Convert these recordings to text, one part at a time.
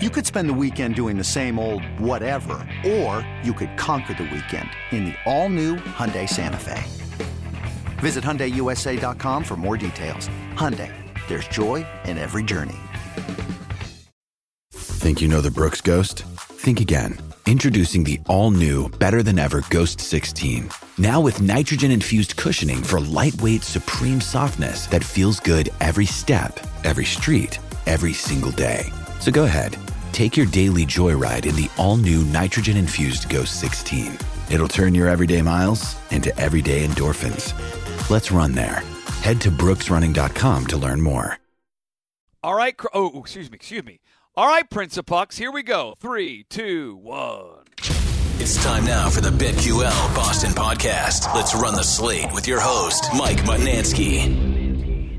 You could spend the weekend doing the same old whatever, or you could conquer the weekend in the all-new Hyundai Santa Fe. Visit HyundaiUSA.com for more details. Hyundai, there's joy in every journey. Think you know the Brooks Ghost? Think again. Introducing the all-new, better-than-ever Ghost 16. Now with nitrogen-infused cushioning for lightweight, supreme softness that feels good every step, every street, every single day. So go ahead, take your daily joyride in the all-new nitrogen-infused Ghost 16. It'll turn your everyday miles into everyday endorphins. Let's run there. Head to brooksrunning.com to learn more. All right. Oh, excuse me. Excuse me. All right, Prince of Pucks. Here we go. Three, two, one. It's time now for the BetQL Boston podcast. Let's run the slate with your host, Mike Mutnansky.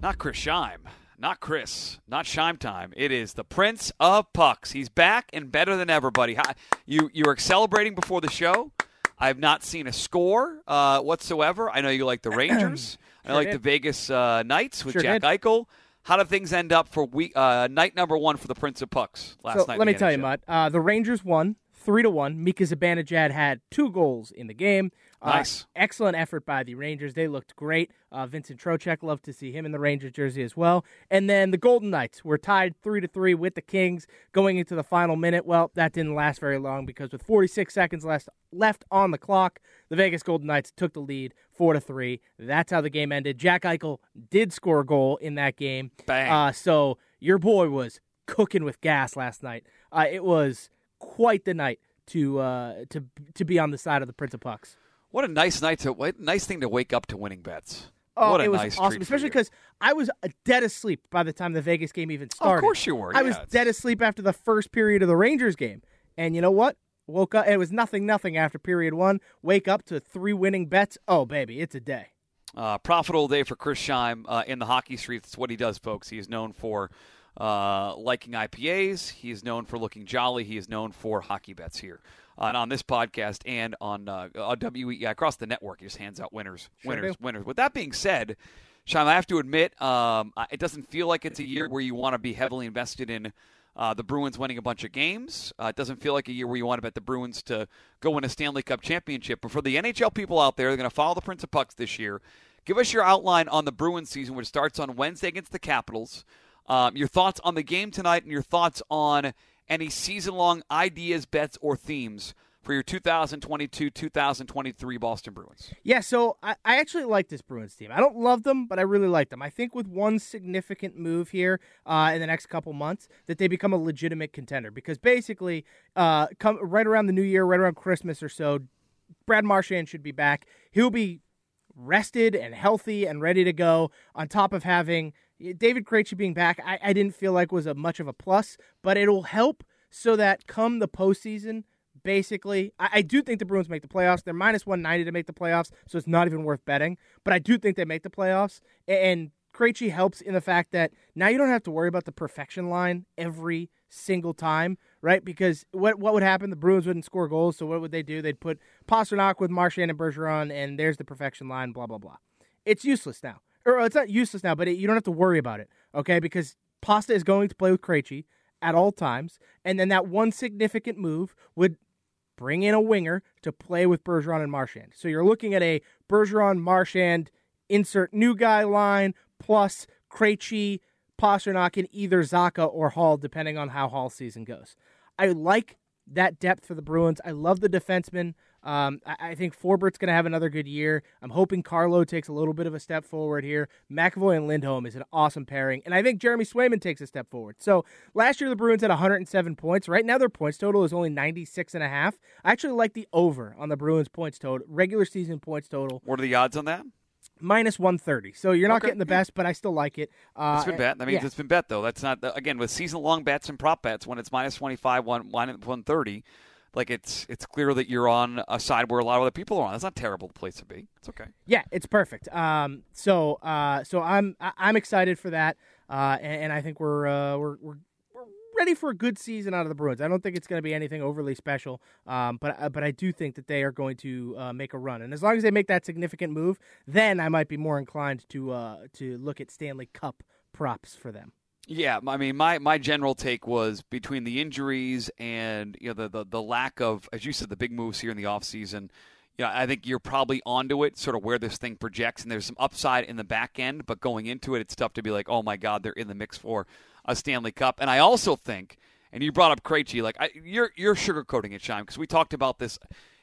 Not Chris Scheim. Not Chris. Not Scheim time. It is the Prince of Pucks. He's back and better than ever, buddy. Hi- You you were celebrating before the show. I have not seen a score uh, whatsoever. I know you like the Rangers. I like the. Vegas uh, Knights with Sure Jack did. Eichel. How did things end up for week uh, night number one for the Prince of Pucks last so night? let me tell you? Mutt. Uh, the Rangers won three to one. Mika Zibanejad had two goals in the game. Uh, Nice. excellent effort by the Rangers. They looked great. Uh, Vincent Trocheck, loved to see him in the Rangers jersey as well. And then the Golden Knights were tied three to three with the Kings going into the final minute. Well, that didn't last very long because with 46 seconds left left on the clock, the Vegas Golden Knights took the lead four to three. That's how the game ended. Jack Eichel did score a goal in that game. Bang. Uh, so your boy was cooking with gas last night. Uh, it was quite the night to uh, to to be on the side of the Prince of Pucks. What a nice night to what nice thing to wake up to winning bets. Oh, what a it was nice awesome, especially because I was uh, dead asleep by the time the Vegas game even started. Of course you were, I was it's- dead asleep after the first period of the Rangers game, and you know what? Woke up. It was nothing, nothing after period one. Wake up to three winning bets. Oh, baby, it's a day. Uh, profitable day for Chris Scheim uh, in the hockey streets. It's what he does, folks. He is known for uh, liking IPAs. He is known for looking jolly. He is known for hockey bets here. And on this podcast and on, uh, on WE across the network, he just hands out winners, winners, do. winners. With that being said, Scheim, I have to admit, um, it doesn't feel like it's a year where you want to be heavily invested in uh, the Bruins winning a bunch of games. Uh, it doesn't feel like a year where you want to bet the Bruins to go win a Stanley Cup championship. But for the NHL people out there, they're going to follow the Prince of Pucks this year. Give us your outline on the Bruins season, which starts on Wednesday against the Capitals. Um, your thoughts on the game tonight, and your thoughts on any season-long ideas, bets, or themes for your 2022-2023 Boston Bruins. Yeah, so I, I actually like this Bruins team. I don't love them, but I really like them. I think with one significant move here uh, in the next couple months, that they become a legitimate contender. Because basically, uh, come right around the new year, right around Christmas or so, Brad Marchand should be back. He'll be rested and healthy and ready to go. On top of having David Krejci being back, I, I didn't feel like was a much of a plus, but it'll help so that come the postseason, basically, I, I do think the Bruins make the playoffs. They're minus one ninety to make the playoffs, so it's not even worth betting. But I do think they make the playoffs, A- and Krejci helps in the fact that now you don't have to worry about the perfection line every single time, right? Because what what would happen? The Bruins wouldn't score goals, so what would they do? They'd put Pastrnak with Marchand and Bergeron, and there's the perfection line. Blah blah blah. It's useless now, or uh, it's not useless now, but it, you don't have to worry about it, okay? Because Pasta is going to play with Krejci at all times, and then that one significant move would bring in a winger to play with Bergeron and Marchand. So you're looking at a Bergeron, Marchand, insert new guy line plus Krejci, Pastrnak, either Zacha or Hall, depending on how Hall season goes. I like that depth for the Bruins. I love the defensemen. Um, I, I think Forbort's going to have another good year. I'm hoping Carlo takes a little bit of a step forward here. McAvoy and Lindholm is an awesome pairing, and I think Jeremy Swayman takes a step forward. So last year the Bruins had 107 points. Right now their points total is only 96 and a half. I actually like the over on the Bruins points total, regular season points total What are the odds on that? minus 130. So you're not Okay, getting the best, but I still like it. Uh, It's been bet. That means yeah. it's been bet though. That's not again with season long bets and prop bets when it's minus twenty five, one one thirty. Like it's it's clear that you're on a side where a lot of other people are on. That's not terrible place to be. It's okay. Yeah, it's perfect. Um, so uh, so I'm I'm excited for that, uh, and, and I think we're uh, we're we're we're ready for a good season out of the Bruins. I don't think it's going to be anything overly special, um, but uh, but I do think that they are going to uh, make a run, and as long as they make that significant move, then I might be more inclined to uh, to look at Stanley Cup props for them. Yeah, I mean, my, my general take was between the injuries and you know the, the, the lack of, as you said, the big moves here in the offseason, yeah, I think you're probably onto it, sort of where this thing projects, and there's some upside in the back end, but going into it, it's tough to be like, oh my God, they're in the mix for a Stanley Cup. And I also think, and you brought up Krejci, like I, you're you're sugarcoating it, Shime, because we talked about this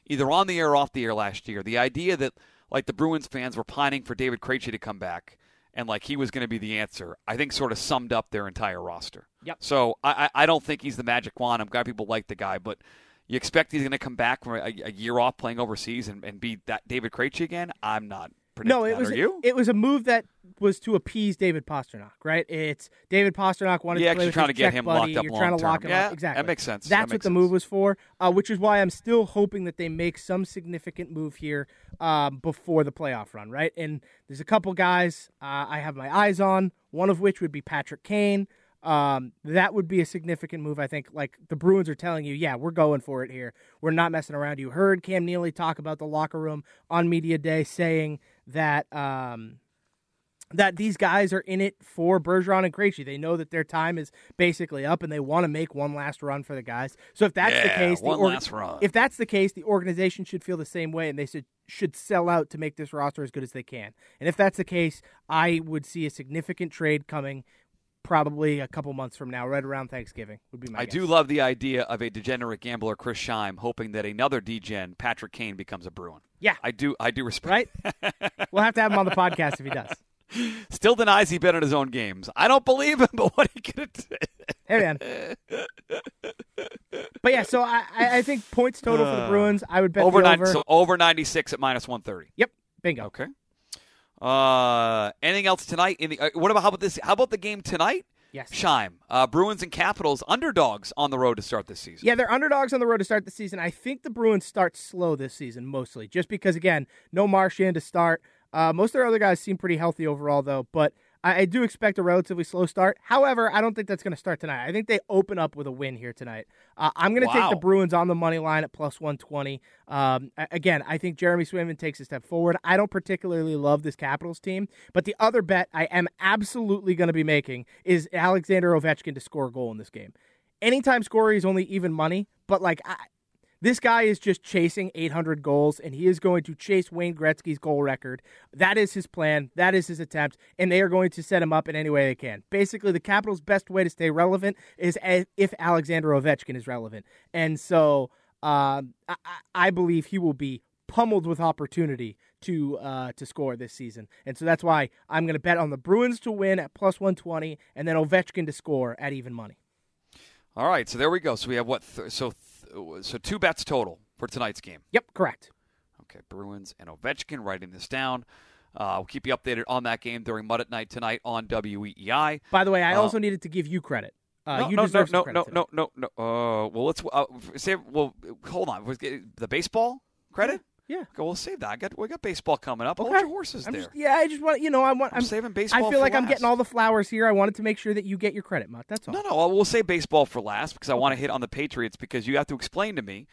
either on the air or off the air last year. The idea that like the Bruins fans were pining for David Krejci to come back and like he was going to be the answer, I think sort of summed up their entire roster. Yep. So I, I don't think he's the magic wand. I'm glad people like the guy, but you expect he's going to come back from a, a, year off playing overseas and, and be that David Krejci again? I'm not. No, it that. was Are you? it was a move that was to appease David Pastrnak, right? It's David Pastrnak wanted yeah, to play with trying to get him buddy. locked up You're trying to term. lock him yeah, up. Exactly. That makes sense. That's that what the sense. move was for, uh, which is why I'm still hoping that they make some significant move here um, before the playoff run, right? And there's a couple guys uh, I have my eyes on. One of which would be Patrick Kane. Um, that would be a significant move. I think, like the Bruins are telling you, yeah, we're going for it here. We're not messing around. You heard Cam Neely talk about the locker room on media day, saying that um, that these guys are in it for Bergeron and Krejci. They know that their time is basically up, and they want to make one last run for the guys. So if that's yeah, the case, one the last run. if that's the case, the organization should feel the same way, and they should should sell out to make this roster as good as they can. And if that's the case, I would see a significant trade coming probably a couple months from now, right around Thanksgiving. Would be my. I guess. do love the idea of a degenerate gambler, Chris Scheim, hoping that another degen, Patrick Kane, becomes a Bruin. Yeah, I do. I do respect. Right. we'll have to have him on the podcast if he does. Still denies he bet on his own games. I don't believe him, but what he could do? Hey man. but yeah, so I, I think points total for the uh, Bruins. I would bet over over. so over ninety six at minus one thirty. Yep, bingo. Okay. Uh, anything else tonight? In the, uh, what about how about this? How about the game tonight? Yes. Shime. Uh, Bruins and Capitals underdogs on the road to start this season. Yeah, they're underdogs on the road to start the season. I think the Bruins start slow this season, mostly, just because again, no Marchand to start. Uh, most of their other guys seem pretty healthy overall, though. But I, I do expect a relatively slow start. However, I don't think that's going to start tonight. I think they open up with a win here tonight. Uh, I'm going to take the Bruins on the money line at plus 120. Um, again, I think Jeremy Swayman takes a step forward. I don't particularly love this Capitals team, but the other bet I am absolutely going to be making is Alexander Ovechkin to score a goal in this game. Anytime scorer is only even money, but like I, this guy is just chasing 800 goals, and he is going to chase Wayne Gretzky's goal record. That is his plan. That is his attempt, and they are going to set him up in any way they can. Basically, the Capitals' best way to stay relevant is if Alexander Ovechkin is relevant, and so um, I-, I- believe he will be pummeled with opportunity to uh, to score this season, and so that's why I'm going to bet on the Bruins to win at plus 120, and then Ovechkin to score at even money. All right. So there we go. So we have what? Th- so so two bets total for tonight's game. Yep, correct. Okay, Bruins and Ovechkin. Writing this down. Uh, we'll keep you updated on that game during Mutt at Night tonight on WEEI. By the way, I Uh, also needed to give you credit. Uh, no, you no, deserve no, no, no, no, no, no. Uh, well, let's uh, say. Well, hold on. Was the baseball credit? Yeah. Okay, we'll save that. I got we got baseball coming up. Hold Okay. your horses I'm there. just, yeah, I just want you know I want I'm I'm, saving baseball I feel like I'm getting all the flowers here. I wanted to make sure that you get your credit, Mutt. That's all. No, no, we'll say baseball for last because I want to hit on the Patriots because you have to explain to me.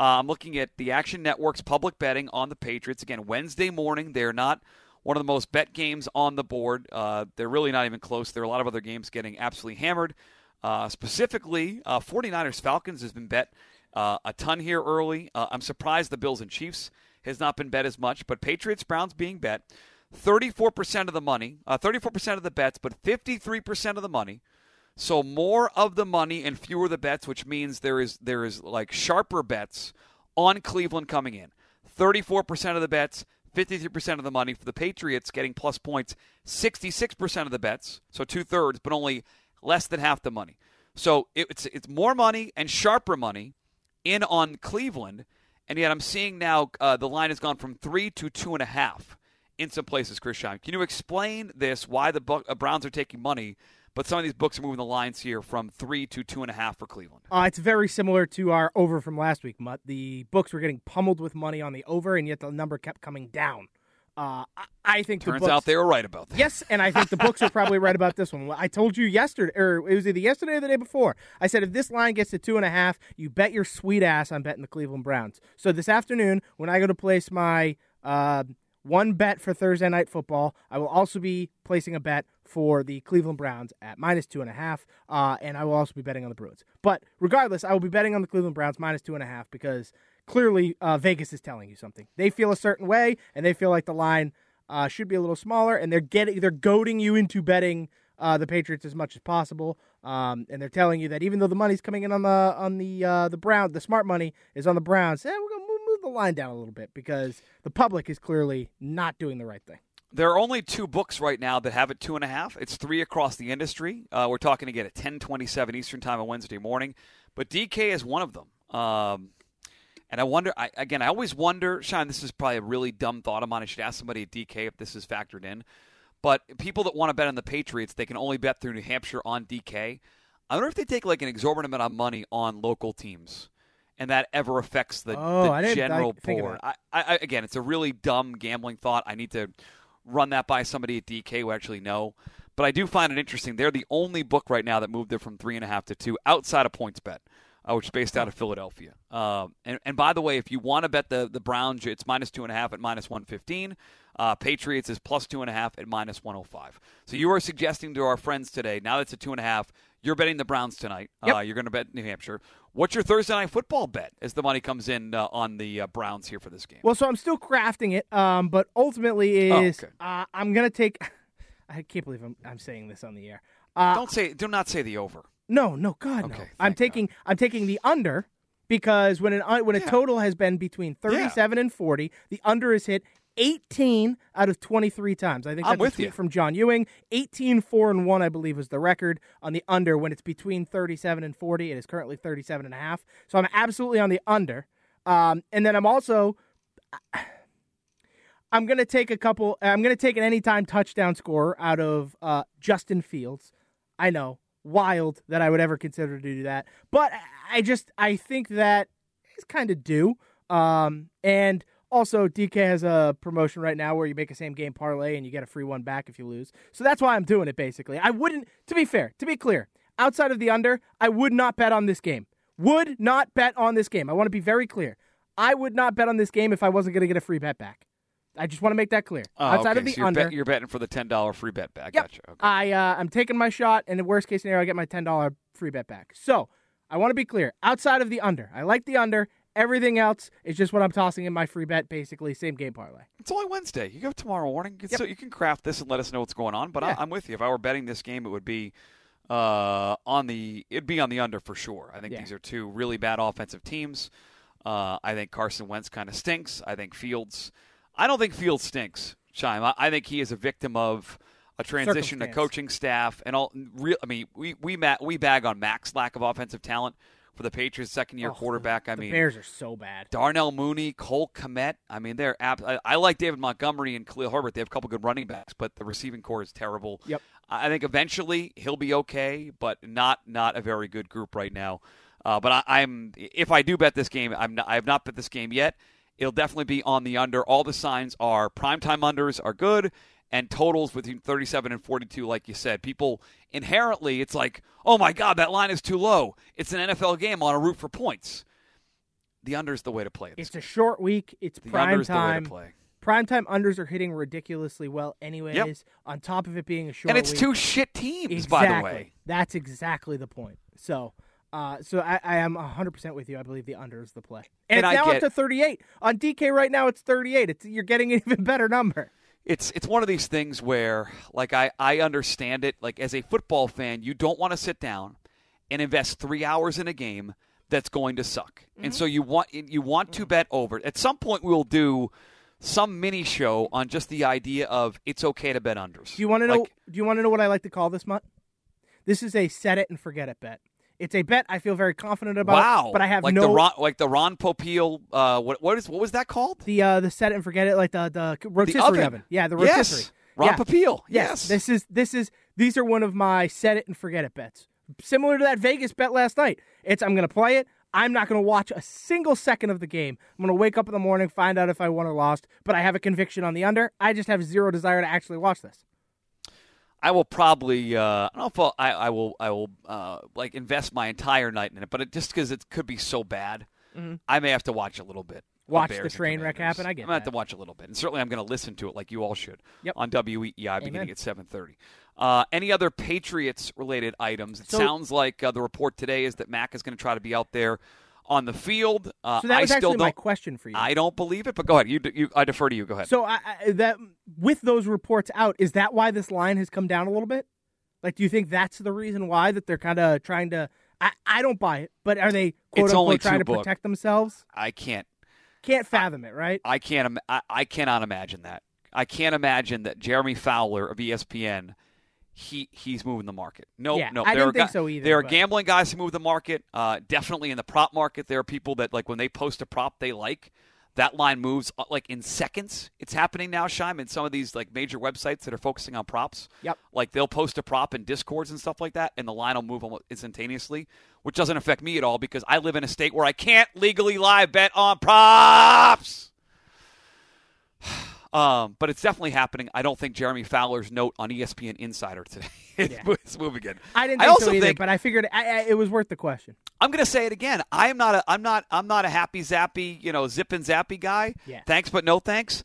Uh, I'm looking at the Action Network's public betting on the Patriots again Wednesday morning. They're not one of the most bet games on the board. Uh, they're really not even close. There are a lot of other games getting absolutely hammered. Uh, specifically, uh, 49ers Falcons has been bet uh, a ton here early. Uh, I'm surprised the Bills and Chiefs has not been bet as much, but Patriots Browns being bet. 34% of the money, uh, 34% of the bets, but 53% of the money. So more of the money and fewer the bets, which means there is there is like sharper bets on Cleveland coming in. 34% of the bets, 53% of the money for the Patriots getting plus points, 66% of the bets, so two thirds, but only less than half the money. So it- it's it's more money and sharper money in on Cleveland, and yet I'm seeing now uh, the line has gone from three to two and a half in some places. Chris Shine, can you explain this? Why the uh, Browns are taking money, but some of these books are moving the lines here from three to two and a half for Cleveland. Uh, it's very similar to our over from last week, Mutt. The books were getting pummeled with money on the over, and yet the number kept coming down. Uh, I, think the Turns books, out they were right about that. Yes, and I think the books are probably right about this one. I told you yesterday, or it was either yesterday or the day before. I said if this line gets to two and a half, you bet your sweet ass I'm betting the Cleveland Browns. So this afternoon, when I go to place my uh, one bet for Thursday night football, I will also be placing a bet for the Cleveland Browns at minus two and a half, uh, and I will also be betting on the Bruins. But regardless, I will be betting on the Cleveland Browns minus two and a half because clearly uh, Vegas is telling you something. They feel a certain way, and they feel like the line uh, should be a little smaller, and they're getting they're goading you into betting uh, the Patriots as much as possible. Um, and they're telling you that even though the money's coming in on the on the uh, the Brown, the smart money is on the Browns. Eh, we're gonna move, move the line down a little bit because the public is clearly not doing the right thing. There are only two books right now that have it two and a half. It's three across the industry. Uh, we're talking again at ten twenty seven Eastern time on Wednesday morning, but DK is one of them. Um, and I wonder, I, again, I always wonder, Sean, this is probably a really dumb thought of mine. I should ask somebody at DK if this is factored in. But people that want to bet on the Patriots, they can only bet through New Hampshire on DK. I wonder if they take like an exorbitant amount of money on local teams, and that ever affects the, Oh, the general board. I, I, again, it's a really dumb gambling thought. I need to run that by somebody at DK who actually know. But I do find it interesting. They're the only book right now that moved it from three and a half to two outside of PointsBet, uh, which is based out of Philadelphia. Um, and, and by the way, if you want to bet the the Browns, it's minus two and a half at minus one fifteen. Uh, Patriots is plus two and a half at minus one hundred five. So you are suggesting to our friends today, now that it's a two and a half, you're betting the Browns tonight. Yep. Uh, you're going to bet New Hampshire. What's your Thursday night football bet as the money comes in uh, on the uh, Browns here for this game? Well, so I'm still crafting it, um, but ultimately Oh, is okay. uh, I'm gonna take. I can't believe I'm, I'm saying this on the air. Uh, Don't say, do not say the over. No, no, God, no. Okay, I'm taking I'm taking the under because when an when a Yeah. total has been between 37 and 40, the under is hit 18 out of 23 times. I think I'm with a tweet you. from John Ewing. 18 4 and 1 I believe was the record on the under when it's between 37 and 40. It is currently 37 and a half. So I'm absolutely on the under. Um, and then I'm also I'm going to take a couple I'm going to take an anytime touchdown scorer out of uh, Justin Fields. I know, wild that I would ever consider to do that, but I just I think that he's kind of due. Um, and also DK has a promotion right now where you make a same game parlay and you get a free one back if you lose. So that's why I'm doing it. Basically, I wouldn't. To be fair, to be clear, outside of the under, I would not bet on this game. Would not bet on this game. I want to be very clear. I would not bet on this game if I wasn't going to get a free bet back. I just want to make that clear. Oh, outside okay. of the so you're, under, bet- you're betting for the ten dollar free bet back. Yep. Gotcha. Okay. I uh, I'm taking my shot, and in worst case scenario, I get my ten dollar free bet back. So I want to be clear. Outside of the under, I like the under. Everything else is just what I'm tossing in my free bet. Basically, same game parlay. It's only Wednesday. You go tomorrow morning. Can, so you can craft this and let us know what's going on. But Yeah. I, I'm with you. If I were betting this game, it would be uh, on the it'd be on the under for sure. I think Yeah. these are two really bad offensive teams. Uh, I think Carson Wentz kind of stinks. I think Fields. I don't think Fields stinks. Chime. I, think he is a victim of a transition to coaching staff and all. Real. I mean, we we we bag on Mac's lack of offensive talent for the Patriots' second year Oh, quarterback. I the mean, Bears are so bad. Darnell Mooney, Cole Kmet. I mean, they're ab- I, I like David Montgomery and Khalil Herbert. They have a couple good running backs, but the receiving corps is terrible. Yep. I think eventually he'll be okay, but not not a very good group right now. Uh, but I, I'm if I do bet this game, I'm not, I have not bet this game yet. It'll definitely be on the under. All the signs are primetime unders are good, and totals between 37 and 42, like you said. People inherently, it's like, oh my god, that line is too low. It's an NFL game on a route for points. The under is the way to play. it. It's a short week. It's the prime under is the way time. Primetime unders are hitting ridiculously well, anyways. On top of it being a short week. And it's week. two shit teams, exactly. by the way. That's exactly the point. So, uh, so I, I am 100% with you. I believe the under is the play. And, And it's now get- up to 38. On DK right now, it's 38. It's You're getting an even better number. It's it's one of these things where, like, I, I understand it. Like, as a football fan, you don't want to sit down and invest three hours in a game that's going to suck. Mm-hmm. And so you want you want to bet over. At some point, we will do some mini show on just the idea of it's okay to bet unders. Do you want to know? Like, do you want to know what I like to call this, Mutt? This is a set it and forget it bet. It's a bet I feel very confident about. wow, but I have like no the Ron, like the Ron Popeil. Uh, what what is what was that called? the uh, the set it and forget it, like the the rotisserie oven. oven. Yeah, the rotisserie. Yes, Ron yeah. Popeil. Yes. Yes, This is this is these are one of my set it and forget it bets. Similar to that Vegas bet last night. It's I'm going to play it. I'm not going to watch a single second of the game. I'm going to wake up in the morning, find out if I won or lost, but I have a conviction on the under. I just have zero desire to actually watch this. I will probably. Uh, I don't know if I'll, I, I will. I will uh, like invest my entire night in it, but it, just because it could be so bad, I may have to watch a little bit. Mm-hmm. Watch the train wreck happen. I get I'm gonna have to watch a little bit, and certainly I'm going to listen to it like you all should Yep. on WEEI Amen. beginning at 7:30. Uh, any other Patriots related items? It So- sounds like uh, the report today is that Mac is going to try to be out there on the field. Uh, So that I was still actually don't. my question for you. I don't believe it, but go ahead. You, you, I defer to you. Go ahead. So I, I, that with those reports out, is that why this line has come down a little bit? Like, do you think that's the reason why that they're kind of trying to? I, I don't buy it, but are they quote It's unquote trying to book. protect themselves? I can't. Can't fathom it, right? I can't. I, I cannot imagine that. I can't imagine that Jeremy Fowler of ESPN. He he's moving the market. No, Yeah, no, I there didn't are think so either, There are but- gambling guys who move the market. Uh, definitely in the prop market, there are people that like when they post a prop they like, that line moves uh, like in seconds. It's happening now, Shime, in some of these like major websites that are focusing on props. Yep. Like they'll post a prop in discords and stuff like that, and the line will move almost instantaneously, which doesn't affect me at all because I live in a state where I can't legally live bet on props. Um, but it's definitely happening. I don't think Jeremy Fowler's note on ESPN Insider today Yeah. is moving it. I didn't I think also so either, think but I figured I, I, it was worth the question. I'm going to say it again. I am not a I'm not I'm not a happy zappy, you know, zip and zappy guy. Yeah. Thanks but no thanks.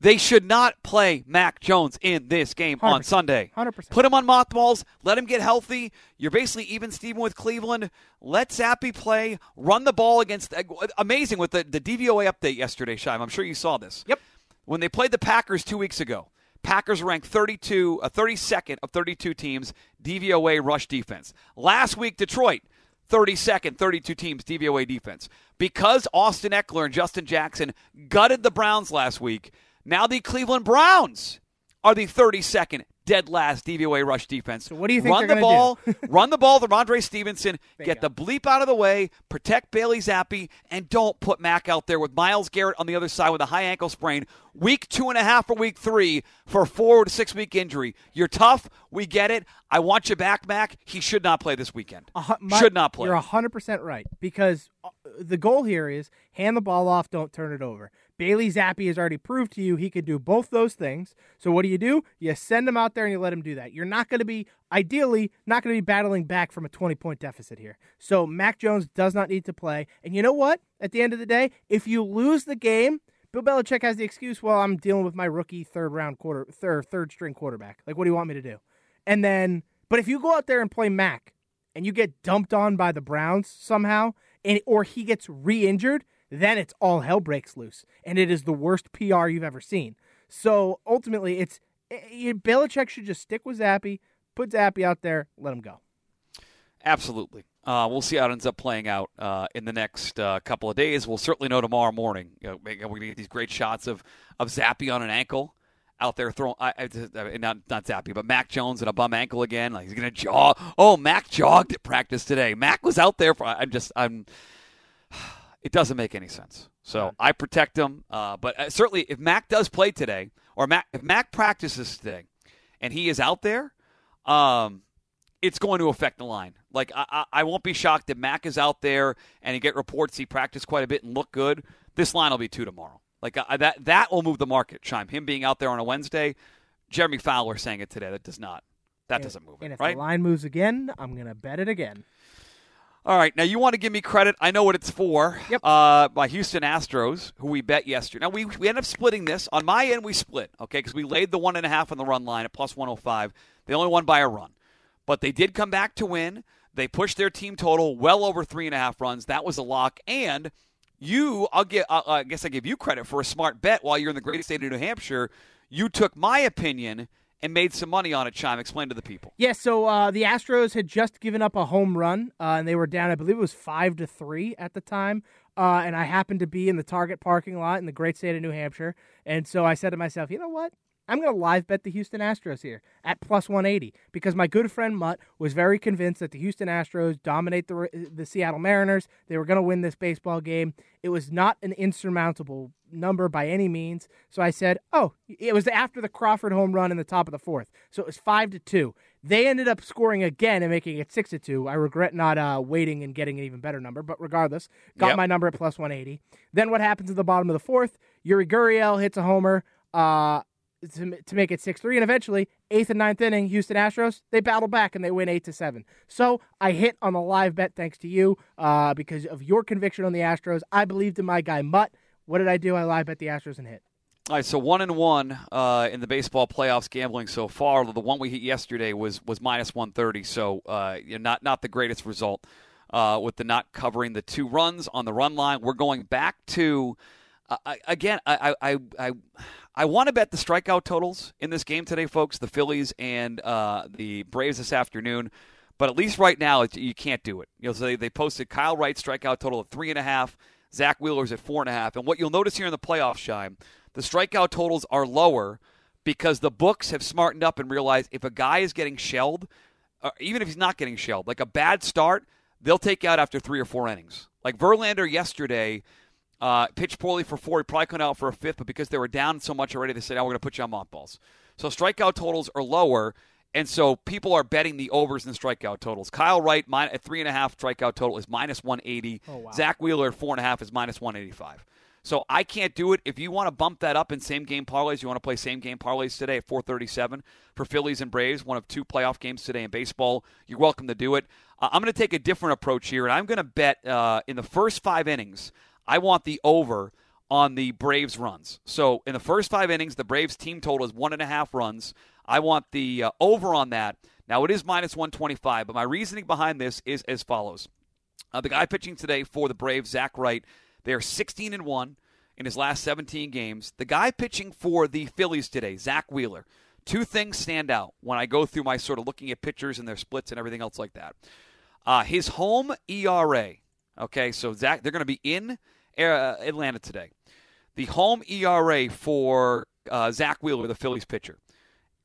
They should not play Mac Jones in this game on 100%. Sunday. 100%. Put him on mothballs. Let him get healthy. You're basically even Steven with Cleveland. Let Zappe play. Run the ball against. Amazing with the, the DVOA update yesterday, Shime. I'm sure you saw this. Yep. When they played the Packers two weeks ago, Packers ranked 32, uh, 32nd of 32 teams DVOA rush defense. Last week, Detroit 32nd, 32 teams DVOA defense. Because Austin Ekeler and Justin Jackson gutted the Browns last week, now the Cleveland Browns are the 32nd dead last DVOA rush defense. So what do you think Run the ball, do? run the ball to Andre Stevenson, get the bleep out of the way, protect Bailey Zappe, and don't put Mac out there with Myles Garrett on the other side with a high ankle sprain. Week two and a half or week three for a four to six week injury. You're tough. We get it. I want you back, Mac. He should not play this weekend. Hu- my- should not play. You're hundred percent right because uh, the goal here is hand the ball off, don't turn it over. Bailey Zappe has already proved to you he could do both those things. So what do you do? You send him out there and you let him do that. You're not going to be ideally not going to be battling back from a 20 point deficit here. So Mac Jones does not need to play. And you know what? At the end of the day, if you lose the game. Bill Belichick has the excuse, well, I'm dealing with my rookie third round quarter, third third string quarterback. Like, what do you want me to do? And then, but if you go out there and play Mac, and you get dumped on by the Browns somehow, and or he gets re-injured, then it's all hell breaks loose, and it is the worst PR you've ever seen. So ultimately, it's eh, Belichick should just stick with Zappe, put Zappe out there, let him go. Absolutely. Uh, we'll see how it ends up playing out uh, in the next uh, couple of days. We'll certainly know tomorrow morning. You know, we're going to get these great shots of, of Zappe on an ankle out there throwing, I, I, not, not Zappe, but Mac Jones and a bum ankle again. Like he's to jog. Oh, Mac jogged at practice today. Mac was out there for, I'm just, I'm, it doesn't make any sense. So I protect him. Uh, but uh, certainly if Mac does play today, or Mac, if Mac practices today and he is out there, um, it's going to affect the line. Like I, I, won't be shocked if Mac is out there and you get reports he practiced quite a bit and looked good. This line will be two tomorrow. Like I, that that will move the market. Chime him being out there on a Wednesday. Jeremy Fowler saying it today. That does not. That doesn't move And it. if Right. the line moves again, I'm gonna bet it again. All right. Now you want to give me credit. I know what it's for. Yep. Uh, my Houston Astros, who we bet yesterday. Now we we end up splitting this. On my end, we split. Okay, because we laid the one and a half on the run line at plus one hundred five. They only won by a run, but they did come back to win. They pushed their team total well over three and a half runs. That was a lock. And you, I'll get. Uh, I guess I give you credit for a smart bet while you're in the great state of New Hampshire. You took my opinion and made some money on it. Chime. Explain to the people. Yeah, so uh, the Astros had just given up a home run, uh, and they were down. I believe it was five to three at the time. Uh, and I happened to be in the Target parking lot in the great state of New Hampshire, and so I said to myself, you know what? I'm going to live bet the Houston Astros here at plus 180 because my good friend Mutt was very convinced that the Houston Astros dominate the the Seattle Mariners. They were going to win this baseball game. It was not an insurmountable number by any means. So I said, "Oh, it was after the Crawford home run in the top of the fourth. So it was five to two. They ended up scoring again and making it six to two. I regret not uh, waiting and getting an even better number, but regardless, got Yep. my number at plus 180. Then what happens at the bottom of the fourth? Yuli Gurriel hits a homer. Uh, to, to make it 6-3 and eventually eighth and ninth inning houston astros they battle back and they win 8 to 7 so i hit on the live bet thanks to you uh, because of your conviction on the astros i believed in my guy mutt what did i do i live bet the astros and hit All right, so one and one uh, in the baseball playoffs gambling so far. The one we hit yesterday was was minus one thirty, so uh, not not the greatest result uh, with the not covering the two runs on the run line. We're going back to uh, again. I I I, I want to bet the strikeout totals in this game today, folks. The Phillies and uh, the Braves this afternoon. But at least right now, you can't do it. You know, so they, they posted Kyle Wright strikeout total of three and a half. Zack Wheeler's at four and a half. And what you'll notice here in the playoff shine, the strikeout totals are lower because the books have smartened up and realized if a guy is getting shelled, or even if he's not getting shelled, like a bad start, they'll take out after three or four innings. Like Verlander yesterday uh, pitched poorly for four. He probably couldn't out for a fifth, but because they were down so much already, they said, oh, we're going to put you on mothballs. So strikeout totals are lower. And so people are betting the overs and strikeout totals. Kyle Wright at three and a half strikeout total is minus 180. Oh, wow. Zack Wheeler at four and a half is minus 185. So I can't do it. If you want to bump that up in same game parlays, you want to play same game parlays today at 437 for Phillies and Braves, one of two playoff games today in baseball. You're welcome to do it. Uh, I'm going to take a different approach here, and I'm going to bet uh, in the first five innings, I want the over on the Braves runs. So in the first five innings, the Braves team total is one and a half runs. I want the uh, over on that. Now it is minus 125, but my reasoning behind this is as follows. Uh, the guy pitching today for the Braves, Zach Wright, they are 16 and 1 in his last 17 games. The guy pitching for the Phillies today, Zack Wheeler, two things stand out when I go through my sort of looking at pitchers and their splits and everything else like that. Uh, his home ERA, okay, so Zach, they're going to be in uh, Atlanta today. The home ERA for uh, Zack Wheeler, the Phillies pitcher,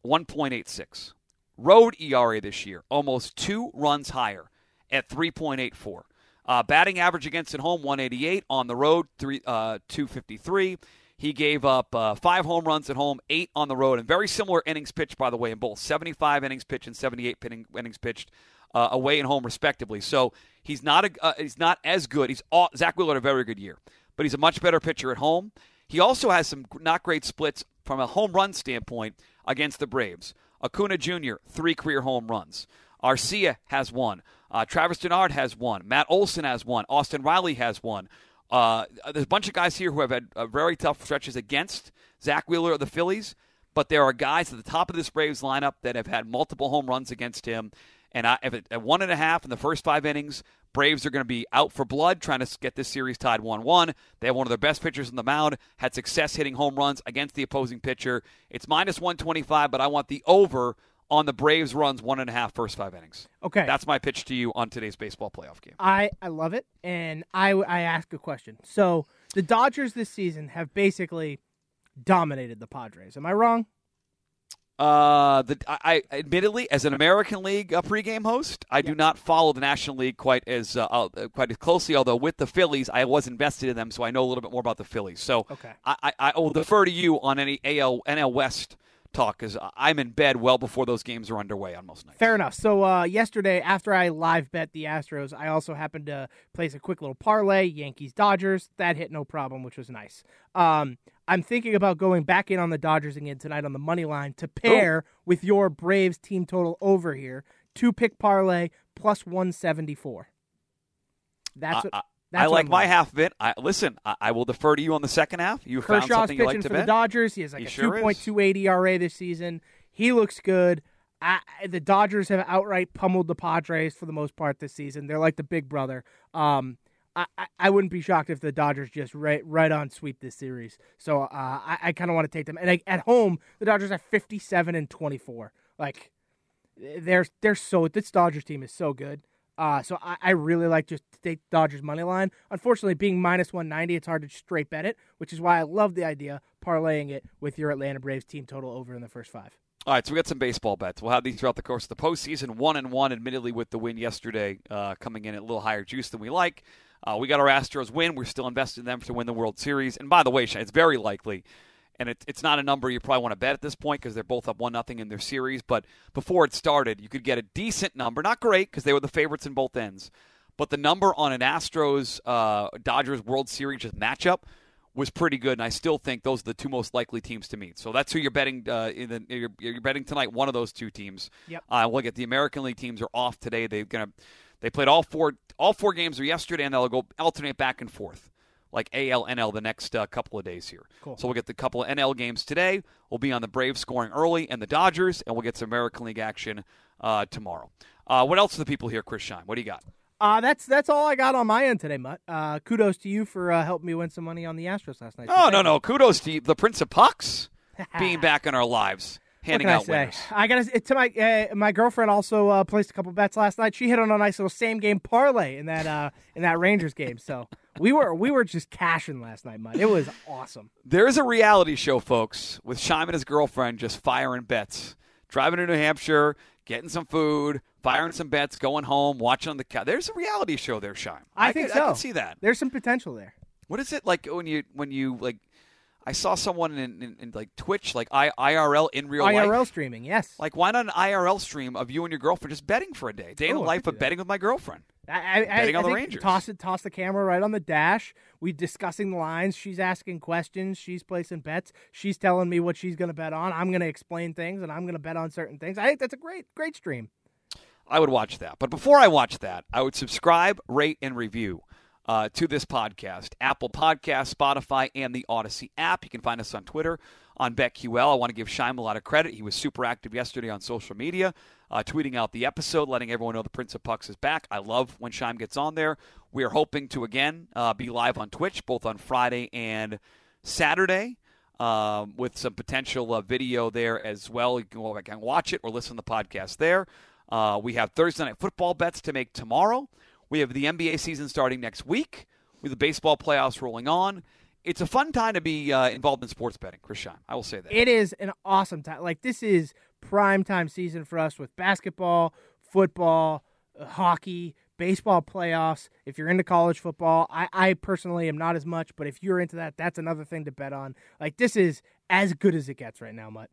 1.86. Road ERA this year, almost two runs higher at 3.84. Uh, batting average against at home 188 on the road three uh, 253. He gave up uh, five home runs at home, eight on the road, and very similar innings pitched by the way in both 75 innings pitched and 78 innings pitched uh, away and home respectively. So he's not a, uh, he's not as good. He's all, Zack Wheeler had a very good year, but he's a much better pitcher at home. He also has some not great splits from a home run standpoint against the Braves. Acuna Jr. three career home runs. Arcia has one. Uh, Travis d'Arnaud has one. Matt Olson has one. Austin Riley has one. Uh, there's a bunch of guys here who have had uh, very tough stretches against Zack Wheeler of the Phillies, but there are guys at the top of this Braves lineup that have had multiple home runs against him. And I, if it, at one and a half in the first five innings, Braves are going to be out for blood trying to get this series tied 1 1. They have one of their best pitchers on the mound, had success hitting home runs against the opposing pitcher. It's minus 125, but I want the over on the Braves runs one and a half first five innings. Okay, that's my pitch to you on today's baseball playoff game. I I love it, and I I ask a question. So the Dodgers this season have basically dominated the Padres. Am I wrong? Uh, the I, I admittedly, as an American League uh, pregame host, I do not follow the National League quite as uh, uh, quite as closely. Although with the Phillies, I was invested in them, so I know a little bit more about the Phillies. So okay. I, I, I will defer to you on any AL NL West talk because I'm in bed well before those games are underway on most nights. Fair enough. So uh, yesterday, after I live bet the Astros, I also happened to place a quick little parlay: Yankees Dodgers. That hit no problem, which was nice. Um, I'm thinking about going back in on the Dodgers again tonight on the money line to pair oh. with your Braves team total over here. Two pick parlay plus 174. That's what. That's I like my half of it. I, listen, I, I, will defer to you on the second half. You Kershaw's found something you like to for bet? the Dodgers. He has like he a sure 2.28 ERA this season. He looks good. I, the Dodgers have outright pummeled the Padres for the most part this season. They're like the big brother. Um, I, I wouldn't be shocked if the Dodgers just right right on sweep this series. So uh, I, I kind of want to take them. And I, at home, the Dodgers are 57 and 24. Like they're they're so this Dodgers team is so good. Uh, so I, I, really like just to take Dodgers money line. Unfortunately, being minus 190, it's hard to straight bet it, which is why I love the idea parlaying it with your Atlanta Braves team total over in the first five. All right, so we got some baseball bets. We'll have these throughout the course of the postseason. One and one, admittedly, with the win yesterday, uh, coming in at a little higher juice than we like. Uh, we got our Astros win. We're still invested in them to win the World Series. And by the way, it's very likely and it, it's not a number you probably want to bet at this point because they're both up one nothing in their series. But before it started, you could get a decent number, not great because they were the favorites in both ends, but the number on an Astros uh, Dodgers World Series matchup was pretty good, and I still think those are the two most likely teams to meet. So that's who you're betting. Uh, in the, you're, you're, betting tonight. One of those two teams. Yep. Uh, we'll get the American League teams are off today. They're gonna they played all four all four games are yesterday, and they'll go alternate back and forth. like AL, NL the next uh, couple of days here. Cool. So we'll get the couple of NL games today. We'll be on the Braves scoring early and the Dodgers, and we'll get some American League action uh, tomorrow. Uh, what else are the people here, Chris Shine? What do you got? Uh, that's that's all I got on my end today, Mutt. Uh, kudos to you for uh, helping me win some money on the Astros last night. Oh, no, no. Kudos to you, the Prince of Pucks being back in our lives, handing can I out say? winners. I got to my uh, my girlfriend also uh, placed a couple bets last night. She hit on a nice little same game parlay in that uh, in that Rangers game. So we were we were just cashing last night, Mutt. It was awesome. There is a reality show, folks, with Shime and his girlfriend just firing bets, driving to New Hampshire, getting some food, firing some bets, going home, watching on the couch. There's a reality show there, Shime. I, think could, so. I can see that. There's some potential there. What is it like when you when you like? I saw someone in, in, in like Twitch, like I, IRL in real IRL life. streaming, yes. Like, why not an IRL stream of you and your girlfriend just betting for a day? Day in Oh, the life of betting with my girlfriend. I, I, Betting I on the think Rangers. Toss it, toss the camera right on the dash. We discussing the lines. She's asking questions. She's placing bets. She's telling me what she's going to bet on. I'm going to explain things, and I'm going to bet on certain things. I think that's a great, great stream. I would watch that. But before I watch that, I would subscribe, rate, and review uh, to this podcast. Apple Podcast, Spotify, and the Audacy app. You can find us on Twitter on BetQL. I want to give Shime a lot of credit. He was super active yesterday on social media, uh, tweeting out the episode, letting everyone know the Prince of Pucks is back. I love when Shime gets on there. We are hoping to, again, uh, be live on Twitch, both on Friday and Saturday. Um, with some potential uh, video there as well. You can go back and watch it or listen to the podcast there. Uh, we have Thursday night football bets to make tomorrow. We have the NBA season starting next week with the baseball playoffs rolling on. It's a fun time to be uh, involved in sports betting, Chris Shine. I will say that. It is an awesome time. Like this is prime time season for us with basketball, football, uh, hockey, baseball playoffs. If you're into college football, I, I personally am not as much, but if you're into that, that's another thing to bet on. Like this is as good as it gets right now, Mutt.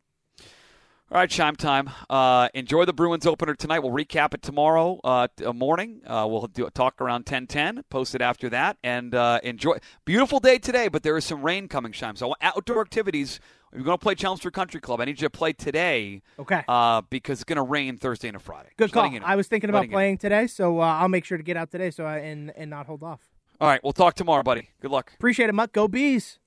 All right, chime time. Uh, enjoy the Bruins opener tonight. We'll recap it tomorrow uh, uh, morning. Uh, we'll do a talk around 10:10. Post it after that, and uh, enjoy. Beautiful day today, but there is some rain coming, Chime. So outdoor activities. If you're going to play Chelmsford Country Club, I need you to play today. Okay. Uh, because it's going to rain Thursday and Friday. Good Just call. you know. I was thinking about Letting you know. playing today, so uh, I'll make sure to get out today, so I, and and not hold off. All right, we'll talk tomorrow, buddy. Good luck. Appreciate it, Mutt. Go bees.